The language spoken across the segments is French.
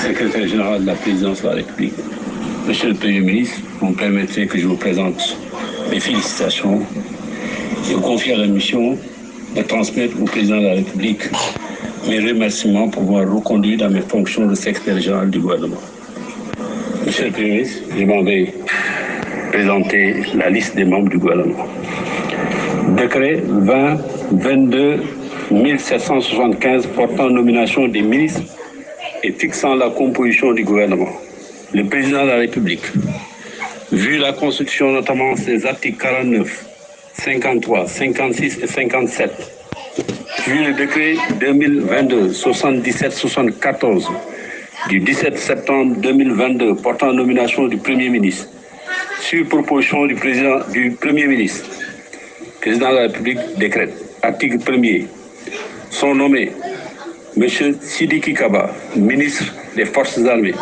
secrétaire général de la présidence de la République. Monsieur le Premier ministre, vous me permettrez que je vous présente mes félicitations et vous confie la mission de transmettre au président de la République mes remerciements pour avoir reconduit dans mes fonctions de secrétaire général du gouvernement. Monsieur le Premier ministre, je m'en vais présenter la liste des membres du gouvernement. Décret 20 22 1775 portant nomination des ministres et fixant la composition du gouvernement. Le président de la République, vu la Constitution, notamment ses articles 49, 53, 56 et 57, vu le décret 2022 77 74 du 17 septembre 2022 portant nomination du Premier ministre, sur proposition du président du Premier ministre, président de la République décrète, article 1er, sont nommés M. Sidiki Kaba, ministre des Forces armées,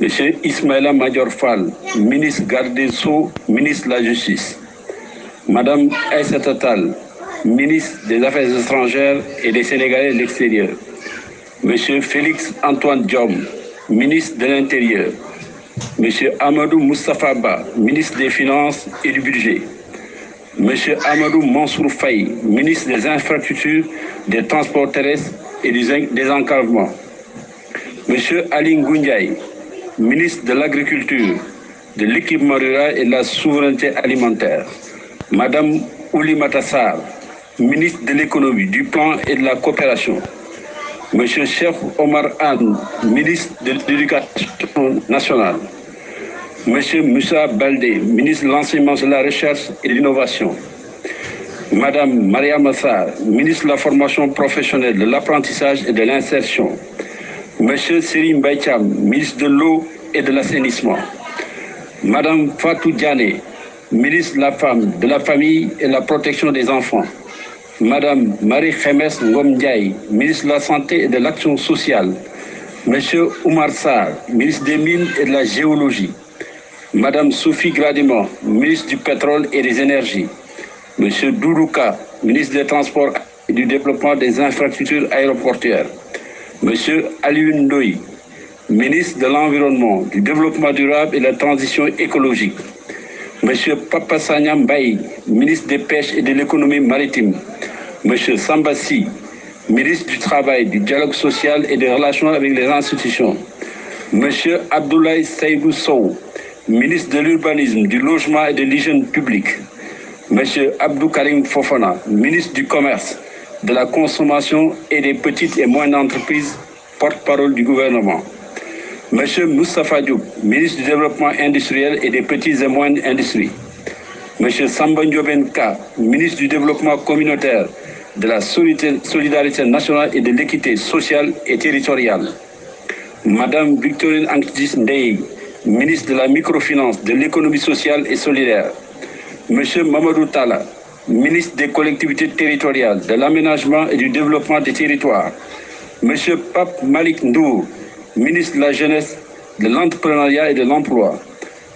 M. Ismaïla Major Fall, ministre garde des Sceaux, ministre de la Justice, Mme Aïssata Tal, ministre des Affaires étrangères et des Sénégalais de l'extérieur, M. Félix Antoine Diom, ministre de l'Intérieur, M. Amadou Moustapha Ba, ministre des Finances et du Budget, M. Amadou Mansour Faye, ministre des Infrastructures, des Transports terrestres et des Encadrements, M. Aline Goundiaï, ministre de l'Agriculture, de l'Équipement rural et de la Souveraineté alimentaire, Mme Ouli Matassar, ministre de l'Économie, du Plan et de la Coopération, M. Cheikh Omar Anne, ministre de l'Éducation nationale, M. Moussa Baldé, ministre de l'Enseignement, de la Recherche et de l'Innovation, Mme Maria Massar, ministre de la Formation professionnelle, de l'Apprentissage et de l'Insertion, M. Serim Baïcham, ministre de l'Eau et de l'Assainissement, Mme Fatou Diane, ministre de la Femme, de la Famille et de la Protection des Enfants, Madame Marie Khemes Ngomdiaye, ministre de la Santé et de l'Action sociale, Monsieur Oumar Sarr, ministre des Mines et de la Géologie, Madame Sophie Gradiment, ministre du Pétrole et des Énergies, Monsieur Dourouka, ministre des Transports et du Développement des Infrastructures aéroportuaires, Monsieur Aliou Ndoye, ministre de l'Environnement, du Développement durable et de la Transition écologique, Monsieur Papa Sanyam Baye, ministre des Pêches et de l'économie maritime, Monsieur Sambassi, ministre du Travail, du Dialogue social et des Relations avec les institutions, Monsieur Abdoulaye Saïdou Sow, ministre de l'Urbanisme, du Logement et de l'Hygiène publique, Monsieur Abdou Karim Fofana, ministre du Commerce, de la Consommation et des petites et moyennes entreprises, porte-parole du gouvernement, Monsieur Moustapha Diop, ministre du Développement industriel et des petites et moyennes industries. Monsieur Samba Ka, ministre du Développement communautaire, de la solidarité nationale et de l'équité sociale et territoriale. Madame Victorine Anktis Ndeye, ministre de la microfinance, de l'économie sociale et solidaire. Monsieur Mamadou Tala, ministre des collectivités territoriales, de l'aménagement et du développement des territoires. Monsieur Pape Malik Ndour, ministre de la Jeunesse, de l'Entrepreneuriat et de l'Emploi,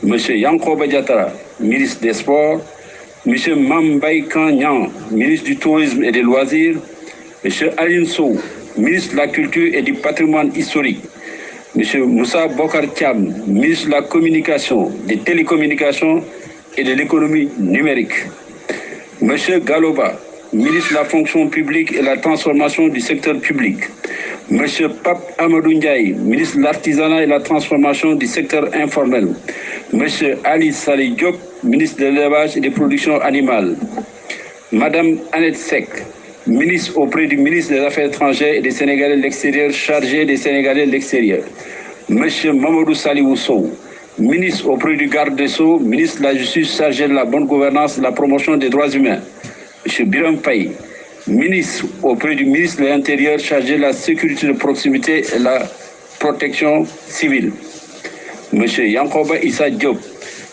M. Yanko Badiatara, ministre des Sports, M. Mambay Kanyan, ministre du Tourisme et des Loisirs, M. Aline ministre de la Culture et du Patrimoine historique, M. Moussa Bokar Thiam, ministre de la Communication, des Télécommunications et de l'économie numérique, M. Galoba, ministre de la Fonction publique et la Transformation du secteur public, M. Pape Amadou Ndiaye, ministre de l'Artisanat et la Transformation du secteur informel, M. Ali Salih Diop, ministre de l'élevage et des productions animales, Madame Annette Sek, ministre auprès du ministre des Affaires étrangères et des Sénégalais de l'extérieur, chargé des Sénégalais de l'extérieur, M. Mamadou Salih Sow, ministre auprès du garde des Sceaux, ministre de la Justice chargé de la bonne gouvernance et la promotion des droits humains, M. Biram Paye, ministre auprès du ministre de l'Intérieur chargé de la sécurité de proximité et la protection civile. M. Yankoba Issa Diop,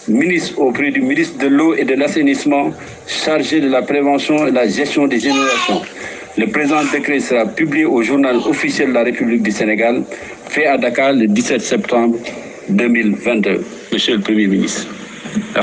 ministre auprès du ministre de l'eau et de l'assainissement chargé de la prévention et la gestion des générations. Le présent décret sera publié au journal officiel de la République du Sénégal, fait à Dakar le 17 septembre 2022. Monsieur le Premier ministre.